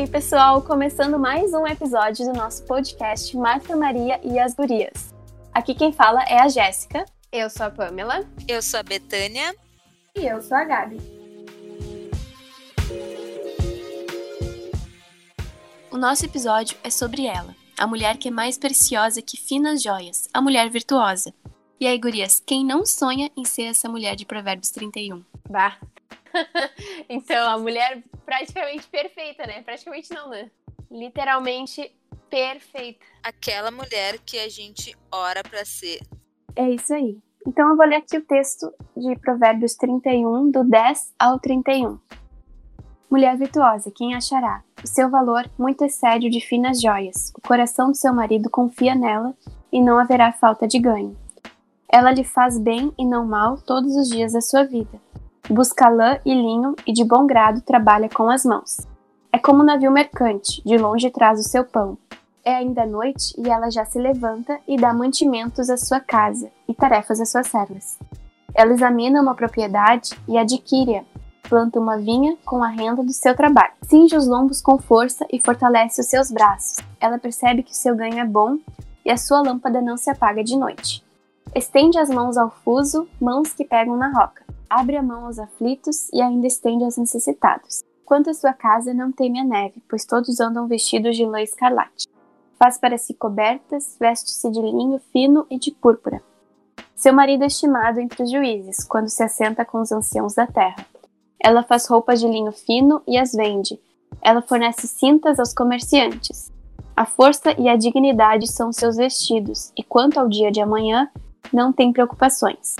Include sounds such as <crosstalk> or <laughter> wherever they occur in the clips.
aí, pessoal, começando mais um episódio do nosso podcast Marta Maria e as Gurias. Aqui quem fala é a Jéssica. Eu sou a Pamela. Eu sou a Betânia. E eu sou a Gabi. O nosso episódio é sobre ela, a mulher que é mais preciosa que finas joias, a mulher virtuosa. E aí, gurias, quem não sonha em ser essa mulher de Provérbios 31? Bah. <laughs> então, a mulher praticamente perfeita, né? Praticamente não, né? Literalmente perfeita. Aquela mulher que a gente ora para ser. É isso aí. Então eu vou ler aqui o texto de Provérbios 31, do 10 ao 31. Mulher virtuosa, quem achará? O seu valor muito excede o de finas joias. O coração do seu marido confia nela e não haverá falta de ganho. Ela lhe faz bem e não mal todos os dias da sua vida. Busca lã e linho e de bom grado trabalha com as mãos. É como um navio mercante, de longe traz o seu pão. É ainda noite e ela já se levanta e dá mantimentos à sua casa e tarefas às suas servas. Ela examina uma propriedade e adquire-a. Planta uma vinha com a renda do seu trabalho. Cinge os lombos com força e fortalece os seus braços. Ela percebe que seu ganho é bom e a sua lâmpada não se apaga de noite. Estende as mãos ao fuso, mãos que pegam na roca. Abre a mão aos aflitos e ainda estende aos necessitados. Quanto à sua casa, não teme a neve, pois todos andam vestidos de lã escarlate. Faz para si cobertas, veste-se de linho fino e de púrpura. Seu marido é estimado entre os juízes, quando se assenta com os anciãos da terra. Ela faz roupas de linho fino e as vende. Ela fornece cintas aos comerciantes. A força e a dignidade são seus vestidos, e quanto ao dia de amanhã, não tem preocupações.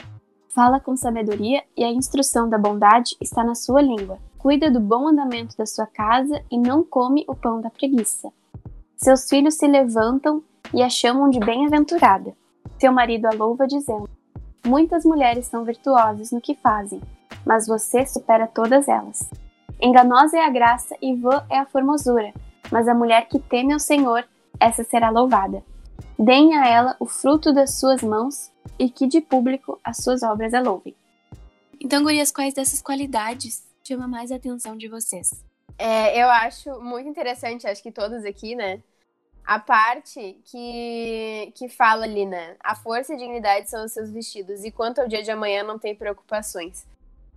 Fala com sabedoria e a instrução da bondade está na sua língua. Cuida do bom andamento da sua casa e não come o pão da preguiça. Seus filhos se levantam e a chamam de bem-aventurada. Seu marido a louva dizendo: Muitas mulheres são virtuosas no que fazem, mas você supera todas elas. Enganosa é a graça e vã é a formosura, mas a mulher que teme ao Senhor, essa será louvada. Deem a ela o fruto das suas mãos e que de público as suas obras a louvem. Então, gurias, quais dessas qualidades chama mais a atenção de vocês? É, eu acho muito interessante, acho que todos aqui, né? a parte que, que fala ali, né? A força e a dignidade são os seus vestidos, e quanto ao dia de amanhã não tem preocupações.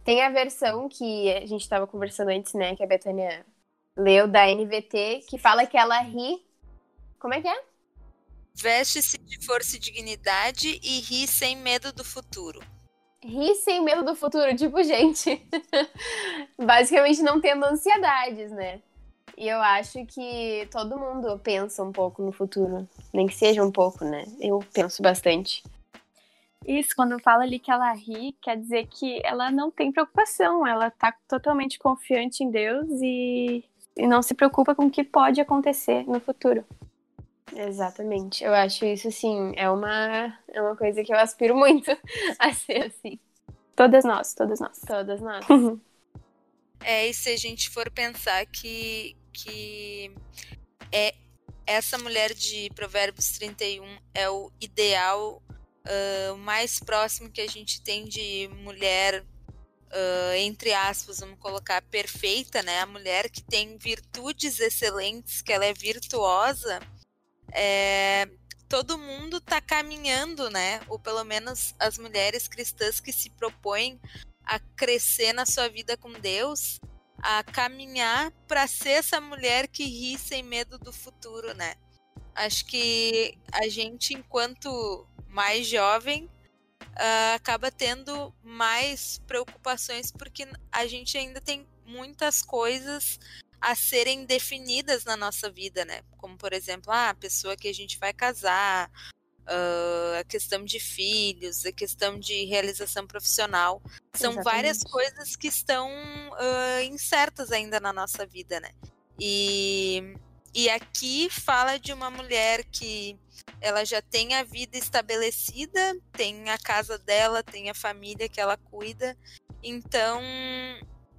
Tem a versão que a gente estava conversando antes, né? Que a Betânia leu da NVT, que fala que ela ri. Como é que é? Veste-se de força e dignidade e ri sem medo do futuro. Ri sem medo do futuro, tipo, gente. <laughs> Basicamente não tendo ansiedades, né? E eu acho que todo mundo pensa um pouco no futuro. Nem que seja um pouco, né? Eu penso bastante. Isso, quando fala ali que ela ri, quer dizer que ela não tem preocupação, ela tá totalmente confiante em Deus e, e não se preocupa com o que pode acontecer no futuro. Exatamente. Eu acho isso, assim, é uma, é uma coisa que eu aspiro muito <laughs> a ser assim. Todas nós, todas nós. Todas nós. <laughs> é, e se a gente for pensar que, que é essa mulher de Provérbios 31 é o ideal uh, mais próximo que a gente tem de mulher, uh, entre aspas, vamos colocar perfeita, né? A mulher que tem virtudes excelentes, que ela é virtuosa. É, todo mundo está caminhando, né? Ou pelo menos as mulheres cristãs que se propõem a crescer na sua vida com Deus, a caminhar para ser essa mulher que ri sem medo do futuro, né? Acho que a gente, enquanto mais jovem, uh, acaba tendo mais preocupações porque a gente ainda tem muitas coisas a serem definidas na nossa vida, né? Como, por exemplo, ah, a pessoa que a gente vai casar, uh, a questão de filhos, a questão de realização profissional. São Exatamente. várias coisas que estão uh, incertas ainda na nossa vida, né? E, e aqui fala de uma mulher que ela já tem a vida estabelecida, tem a casa dela, tem a família que ela cuida. Então,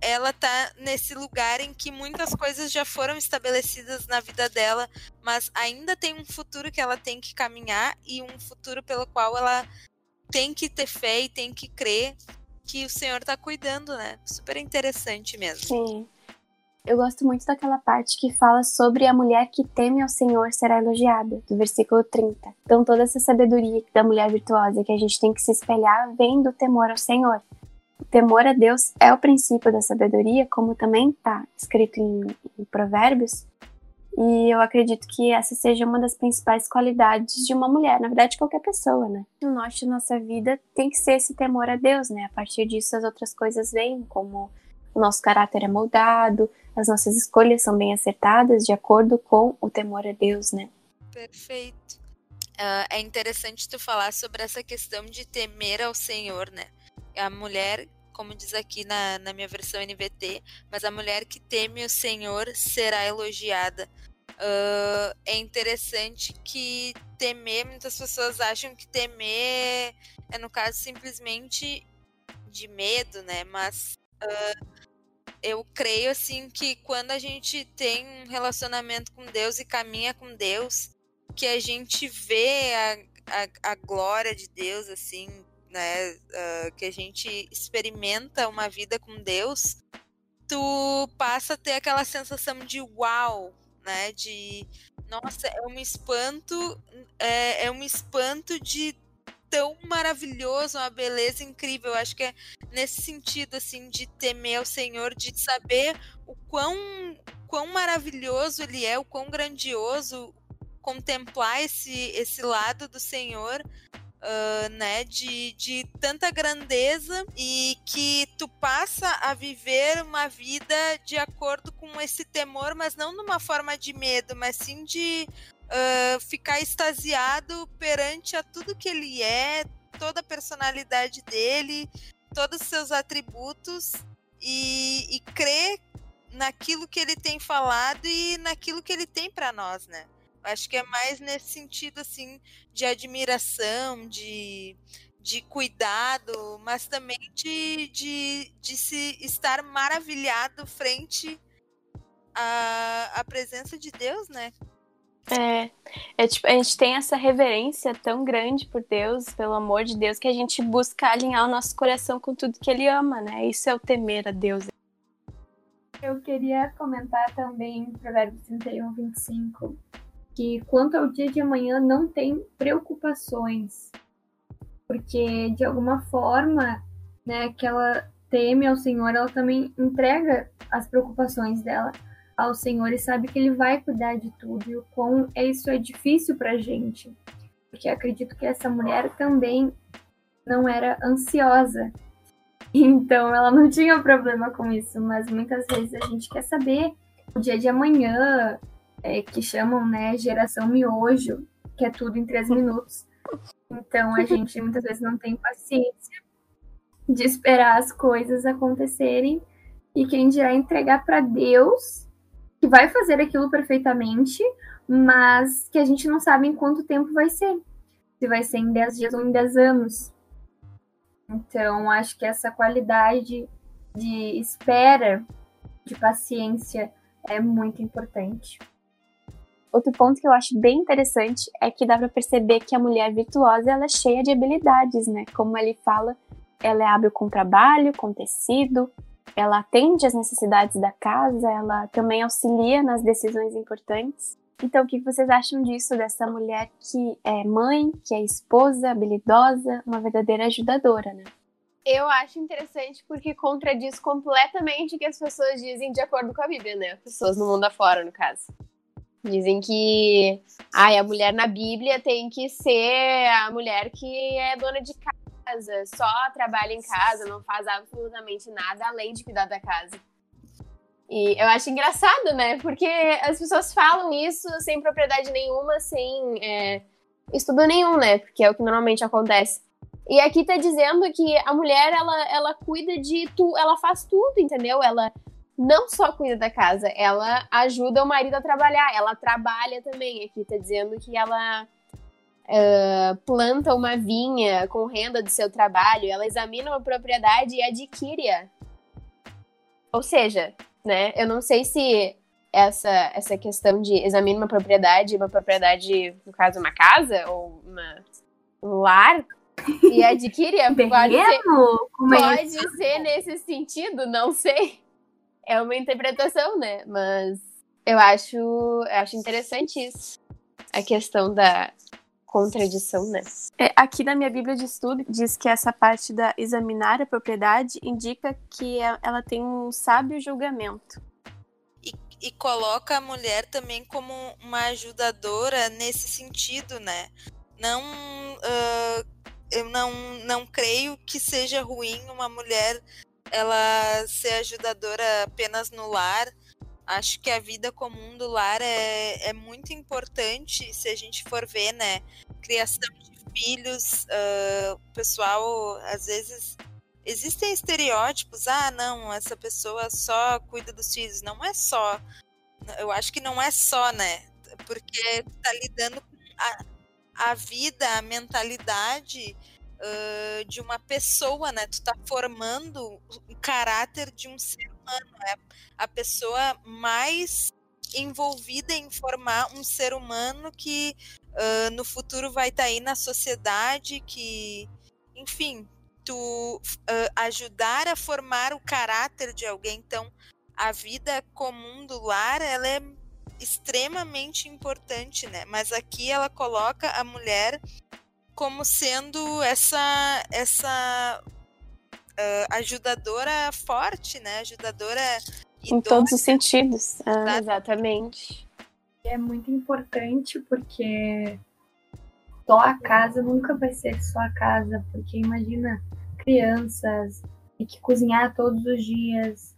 ela tá nesse lugar em que muitas coisas já foram estabelecidas na vida dela, mas ainda tem um futuro que ela tem que caminhar e um futuro pelo qual ela tem que ter fé e tem que crer que o Senhor tá cuidando, né? Super interessante mesmo. Sim. Eu gosto muito daquela parte que fala sobre a mulher que teme ao Senhor será elogiada, do versículo 30. Então, toda essa sabedoria da mulher virtuosa que a gente tem que se espelhar vem do temor ao Senhor. O temor a Deus é o princípio da sabedoria, como também está escrito em, em Provérbios, e eu acredito que essa seja uma das principais qualidades de uma mulher, na verdade, qualquer pessoa, né? No norte da nossa vida tem que ser esse temor a Deus, né? A partir disso, as outras coisas vêm, como o nosso caráter é moldado, as nossas escolhas são bem acertadas de acordo com o temor a Deus, né? Perfeito. Uh, é interessante tu falar sobre essa questão de temer ao Senhor, né? A mulher como diz aqui na, na minha versão NVT, mas a mulher que teme o Senhor será elogiada. Uh, é interessante que temer, muitas pessoas acham que temer é, no caso, simplesmente de medo, né? Mas uh, eu creio, assim, que quando a gente tem um relacionamento com Deus e caminha com Deus, que a gente vê a, a, a glória de Deus, assim, né, uh, que a gente experimenta uma vida com Deus, tu passa a ter aquela sensação de uau, né, de nossa, é um espanto, é, é um espanto de tão maravilhoso, uma beleza incrível. Eu acho que é nesse sentido, assim, de temer o Senhor, de saber o quão, quão maravilhoso Ele é, o quão grandioso contemplar esse, esse lado do Senhor uh, né, de, de tanta grandeza e que tu passa a viver uma vida de acordo com esse temor, mas não numa forma de medo, mas sim de uh, ficar extasiado perante a tudo que ele é, toda a personalidade dele, todos os seus atributos e, e crer naquilo que ele tem falado e naquilo que ele tem para nós, né? Acho que é mais nesse sentido, assim, de admiração, de, de cuidado, mas também de, de, de se estar maravilhado frente à, à presença de Deus, né? É, é tipo, a gente tem essa reverência tão grande por Deus, pelo amor de Deus, que a gente busca alinhar o nosso coração com tudo que Ele ama, né? Isso é o temer a Deus. Eu queria comentar também Provérbios 31, 25, que quanto ao dia de amanhã não tem preocupações, porque de alguma forma, né, que ela teme ao Senhor, ela também entrega as preocupações dela ao Senhor e sabe que Ele vai cuidar de tudo. E o quão isso é difícil para gente, porque acredito que essa mulher também não era ansiosa, <laughs> então ela não tinha problema com isso, mas muitas vezes a gente quer saber o dia de amanhã, é, que chamam, né, geração miojo, que é tudo em três minutos. Então a gente muitas vezes não tem paciência de esperar as coisas acontecerem e quem dirá entregar para Deus, que vai fazer aquilo perfeitamente, mas que a gente não sabe em quanto tempo vai ser. Se vai ser em 10 dias ou em 10 anos. Então, acho que essa qualidade de espera, de paciência, é muito importante. Outro ponto que eu acho bem interessante é que dá para perceber que a mulher virtuosa ela é cheia de habilidades, né? Como ele fala, ela é hábil com trabalho, com tecido, ela atende às necessidades da casa, ela também auxilia nas decisões importantes. Então, o que vocês acham disso, dessa mulher que é mãe, que é esposa, habilidosa, uma verdadeira ajudadora, né? Eu acho interessante porque contradiz completamente o que as pessoas dizem de acordo com a Bíblia, né? Pessoas no mundo afora, no caso. Dizem que ai, a mulher na Bíblia tem que ser a mulher que é dona de casa, só trabalha em casa, não faz absolutamente nada além de cuidar da casa. E eu acho engraçado, né? Porque as pessoas falam isso sem propriedade nenhuma, sem é, estudo nenhum, né? Porque é o que normalmente acontece. E aqui tá dizendo que a mulher, ela, ela cuida de tu, ela faz tudo, entendeu? Ela não só cuida da casa, ela ajuda o marido a trabalhar, ela trabalha também. Aqui tá dizendo que ela uh, planta uma vinha com renda do seu trabalho, ela examina uma propriedade e adquire-a. Ou seja, né, eu não sei se essa, essa questão de examina uma propriedade, uma propriedade, no caso, uma casa ou uma, um lar, e adquire, <laughs> pode, ser, é pode ser nesse sentido, não sei. É uma interpretação, né? Mas eu acho, eu acho interessante isso. A questão da contradição, né? É, aqui na minha Bíblia de Estudo diz que essa parte da examinar a propriedade indica que é, ela tem um sábio julgamento. E, e coloca a mulher também como uma ajudadora nesse sentido, né? Não, uh, eu não, não creio que seja ruim uma mulher ela ser ajudadora apenas no lar acho que a vida comum do lar é, é muito importante se a gente for ver, né? Criação de filhos, uh, o pessoal às vezes existem estereótipos, ah, não, essa pessoa só cuida dos filhos. Não é só. Eu acho que não é só, né? Porque tá lidando com a, a vida, a mentalidade uh, de uma pessoa, né? Tu tá formando o caráter de um ser humano, é a pessoa mais envolvida em formar um ser humano que uh, no futuro vai estar tá aí na sociedade, que, enfim, tu uh, ajudar a formar o caráter de alguém. Então, a vida comum do lar, ela é extremamente importante, né? Mas aqui ela coloca a mulher como sendo essa essa uh, ajudadora forte, né? Ajudadora em todos os sentidos. Ah, exatamente. É muito importante porque só a casa nunca vai ser só a casa, porque imagina crianças tem que cozinhar todos os dias,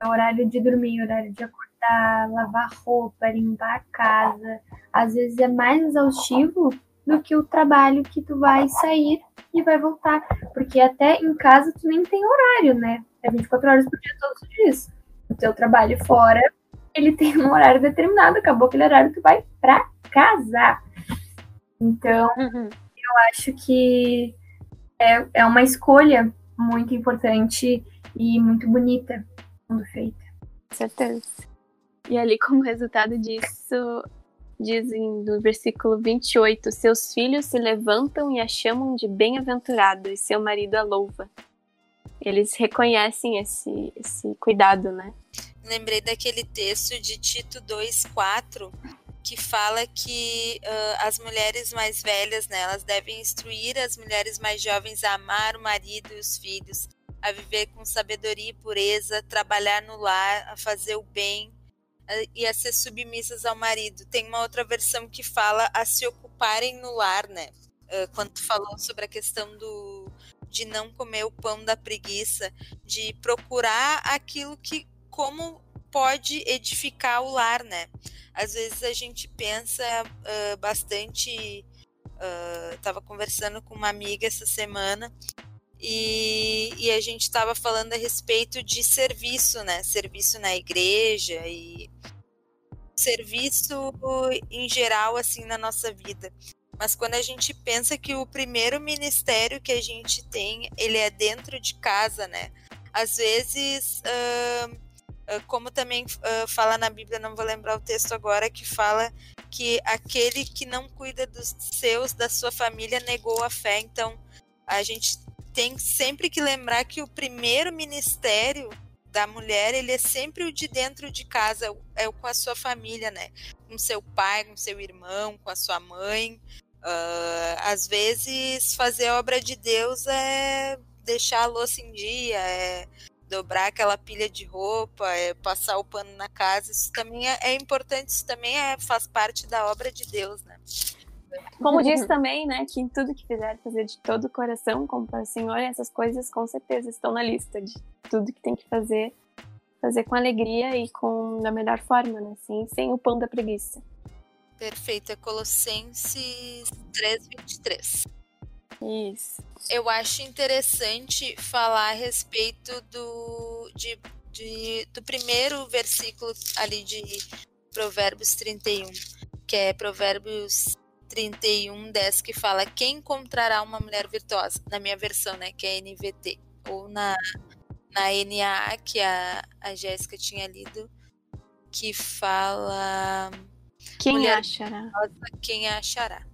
é horário de dormir, horário de acordar, lavar roupa, limpar a casa. Às vezes é mais exaustivo do que o trabalho que tu vai sair e vai voltar. Porque até em casa tu nem tem horário, né? É 24 horas por dia todos os dias. O teu trabalho fora, ele <laughs> tem um horário determinado, acabou aquele horário, tu vai pra casa. Então, uhum. eu acho que é, é uma escolha muito importante e muito bonita quando feita. Com certeza. E ali, como resultado disso, dizem no versículo 28: Seus filhos se levantam e a chamam de bem-aventurada, e seu marido a louva. Eles reconhecem esse, esse cuidado, né? Lembrei daquele texto de Tito 2,4 que fala que uh, as mulheres mais velhas, né, elas devem instruir as mulheres mais jovens a amar o marido e os filhos, a viver com sabedoria e pureza, trabalhar no lar, a fazer o bem, e a ser submissas ao marido. Tem uma outra versão que fala a se ocuparem no lar, né? Quando tu falou sobre a questão do de não comer o pão da preguiça, de procurar aquilo que como pode edificar o lar, né? Às vezes a gente pensa uh, bastante. Estava uh, conversando com uma amiga essa semana e, e a gente estava falando a respeito de serviço, né? Serviço na igreja e serviço em geral, assim, na nossa vida. Mas quando a gente pensa que o primeiro ministério que a gente tem, ele é dentro de casa, né? Às vezes, uh, como também uh, fala na Bíblia, não vou lembrar o texto agora, que fala que aquele que não cuida dos seus, da sua família, negou a fé. Então, a gente tem sempre que lembrar que o primeiro ministério da mulher, ele é sempre o de dentro de casa, é o com a sua família, né? Com seu pai, com seu irmão, com a sua mãe. Uh, às vezes, fazer a obra de Deus é deixar a louça em dia, é dobrar aquela pilha de roupa, é passar o pano na casa. Isso também é, é importante, isso também é, faz parte da obra de Deus, né? Como <laughs> disse também, né, que em tudo que fizer, fazer de todo o coração, como para o Senhor, essas coisas com certeza estão na lista de tudo que tem que fazer, fazer com alegria e com da melhor forma, né, assim, sem o pão da preguiça. Perfeito, é Colossenses 3:23. Isso. Eu acho interessante falar a respeito do de, de, do primeiro versículo ali de Provérbios 31, que é Provérbios 31, 10, que fala quem encontrará uma mulher virtuosa, na minha versão, né, que é NVT, ou na, na NAA, que a, a Jéssica tinha lido, que fala... Quem mulher achará? Virtuosa, quem achará.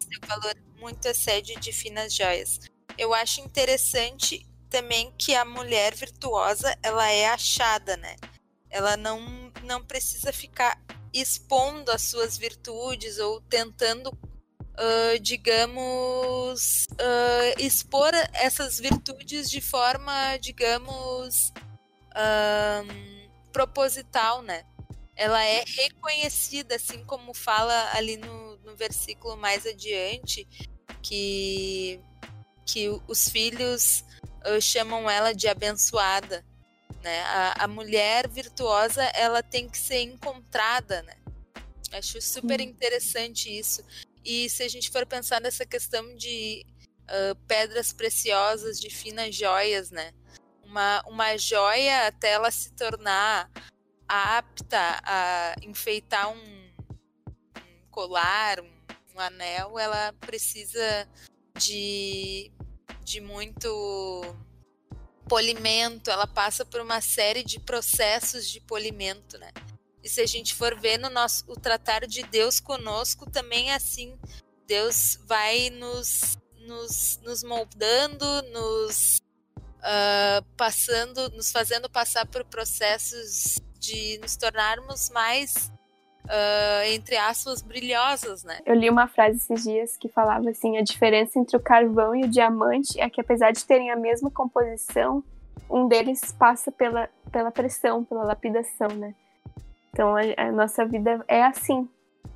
Seu valor muito excede de finas joias. Eu acho interessante também que a mulher virtuosa ela é achada, né? Ela não, não precisa ficar expondo as suas virtudes ou tentando, uh, digamos, uh, expor essas virtudes de forma, digamos, uh, proposital, né? Ela é reconhecida, assim como fala ali no, no versículo mais adiante, que, que os filhos chamam ela de abençoada. Né? A, a mulher virtuosa ela tem que ser encontrada, né? Acho super interessante isso. E se a gente for pensar nessa questão de uh, pedras preciosas, de finas joias, né? Uma, uma joia até ela se tornar apta a enfeitar um, um colar, um, um, anel, ela precisa de, de muito polimento, ela passa por uma série de processos de polimento, né? E se a gente for ver no nosso o tratar de Deus conosco, também é assim. Deus vai nos, nos, nos moldando, nos uh, passando, nos fazendo passar por processos de nos tornarmos mais, uh, entre aspas, brilhosas, né? Eu li uma frase esses dias que falava assim: a diferença entre o carvão e o diamante é que, apesar de terem a mesma composição, um deles passa pela, pela pressão, pela lapidação, né? Então a, a nossa vida é assim,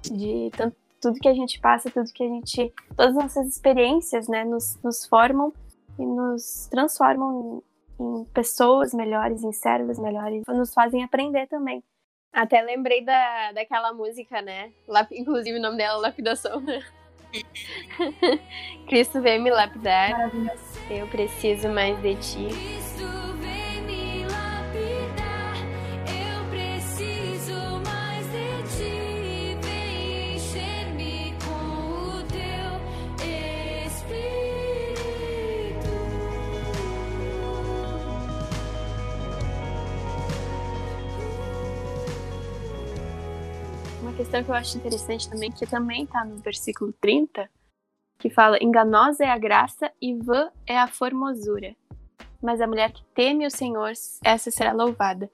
de tanto, tudo que a gente passa, tudo que a gente, todas as nossas experiências, né, nos, nos formam e nos transformam em, em pessoas melhores, em servos melhores, nos fazem aprender também. Até lembrei da, daquela música, né? Lap, inclusive o nome dela é Lapidação, né? <laughs> Cristo veio me lapidar. Eu preciso mais de ti. Questão que eu acho interessante também, que também está no versículo 30, que fala: Enganosa é a graça e vã é a formosura. Mas a mulher que teme o Senhor, essa será louvada.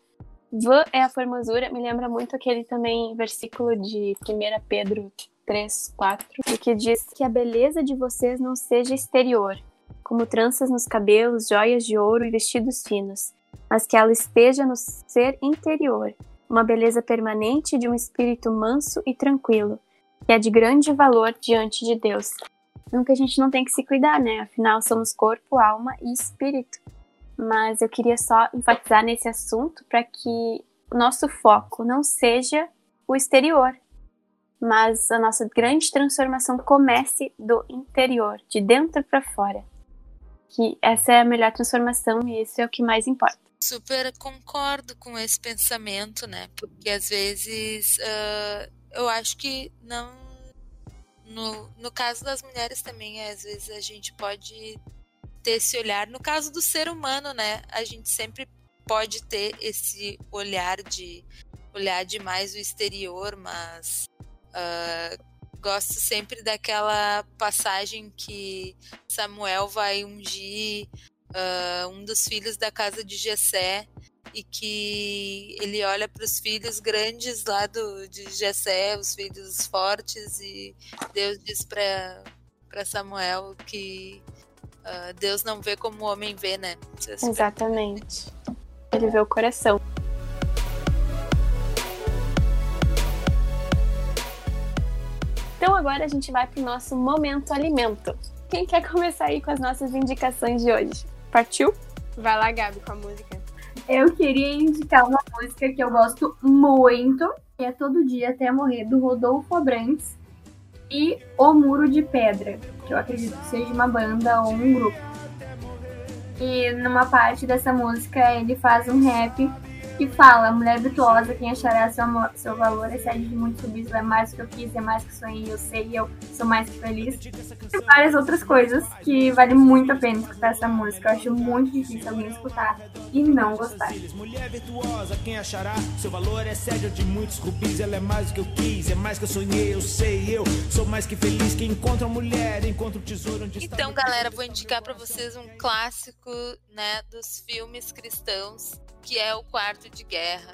Vã é a formosura, me lembra muito aquele também versículo de 1 Pedro 3, 4, que diz que a beleza de vocês não seja exterior, como tranças nos cabelos, joias de ouro e vestidos finos, mas que ela esteja no ser interior, uma beleza permanente de um espírito manso e tranquilo, que é de grande valor diante de Deus. Nunca a gente não tem que se cuidar, né? Afinal, somos corpo, alma e espírito. Mas eu queria só enfatizar nesse assunto para que o nosso foco não seja o exterior, mas a nossa grande transformação comece do interior, de dentro para fora. Que essa é a melhor transformação e isso é o que mais importa super concordo com esse pensamento, né? Porque às vezes uh, eu acho que não. No, no caso das mulheres também, às vezes a gente pode ter esse olhar. No caso do ser humano, né? A gente sempre pode ter esse olhar de olhar demais o exterior, mas uh, gosto sempre daquela passagem que Samuel vai ungir uh, um dos filhos da casa de Jessé e que ele olha para os filhos grandes lá do, de Jessé, os filhos fortes, e Deus diz para Samuel que uh, Deus não vê como o homem vê, né? Exatamente. Ele vê o coração. Então agora a gente vai para o nosso momento alimento. Quem quer começar aí com as nossas indicações de hoje? Partiu? Vai lá, Gabi, com a música. Eu queria indicar uma música que eu gosto muito, que é Todo Dia Até Morrer, do Rodolfo Abrantes, e O Muro de Pedra, que eu acredito que seja uma banda ou um grupo. E numa parte dessa música ele faz um rap que fala: mulher virtuosa, quem achará seu, seu valor excede de muito subir, é mais do que eu quis, é mais que sonhei, eu sei, eu sou mais que feliz. E várias outras coisas que vale muito a pena escutar essa música. Eu acho muito difícil alguém escutar e não gostar. Mulher virtuosa, quem achará seu valor excede de muitos rubis, ela é mais do que eu quis, é mais que eu sonhei, eu sei, eu sou mais que feliz que encontra a mulher, encontra o tesouro onde Então, está... galera, vou indicar para vocês um clássico, né, dos filmes cristãos, que é O Quarto de Guerra.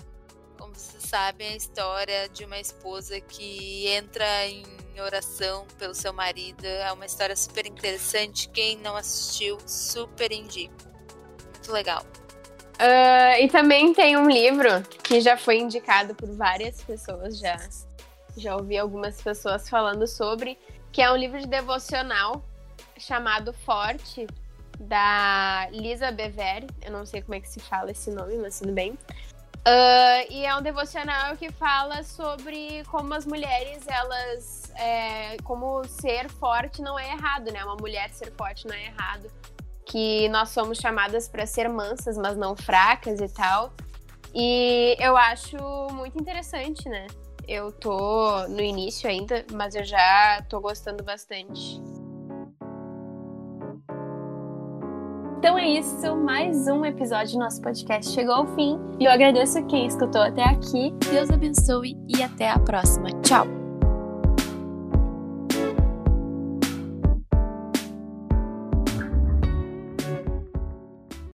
Como vocês sabem, a história de uma esposa que entra em oração pelo seu marido é uma história super interessante. Quem não assistiu, super indico. Muito legal. Uh, e também tem um livro que já foi indicado por várias pessoas, já, já ouvi algumas pessoas falando sobre, que é um livro de devocional chamado Forte, da Lisa Bever. Eu não sei como é que se fala esse nome, mas tudo bem. Uh, e é um devocional que fala sobre como as mulheres, elas. É, como ser forte não é errado, né? Uma mulher ser forte não é errado. Que nós somos chamadas para ser mansas, mas não fracas e tal. E eu acho muito interessante, né? Eu tô no início ainda, mas eu já tô gostando bastante. Então é isso, mais um episódio do nosso podcast chegou ao fim. E eu agradeço quem escutou até aqui. Deus abençoe e até a próxima. Tchau!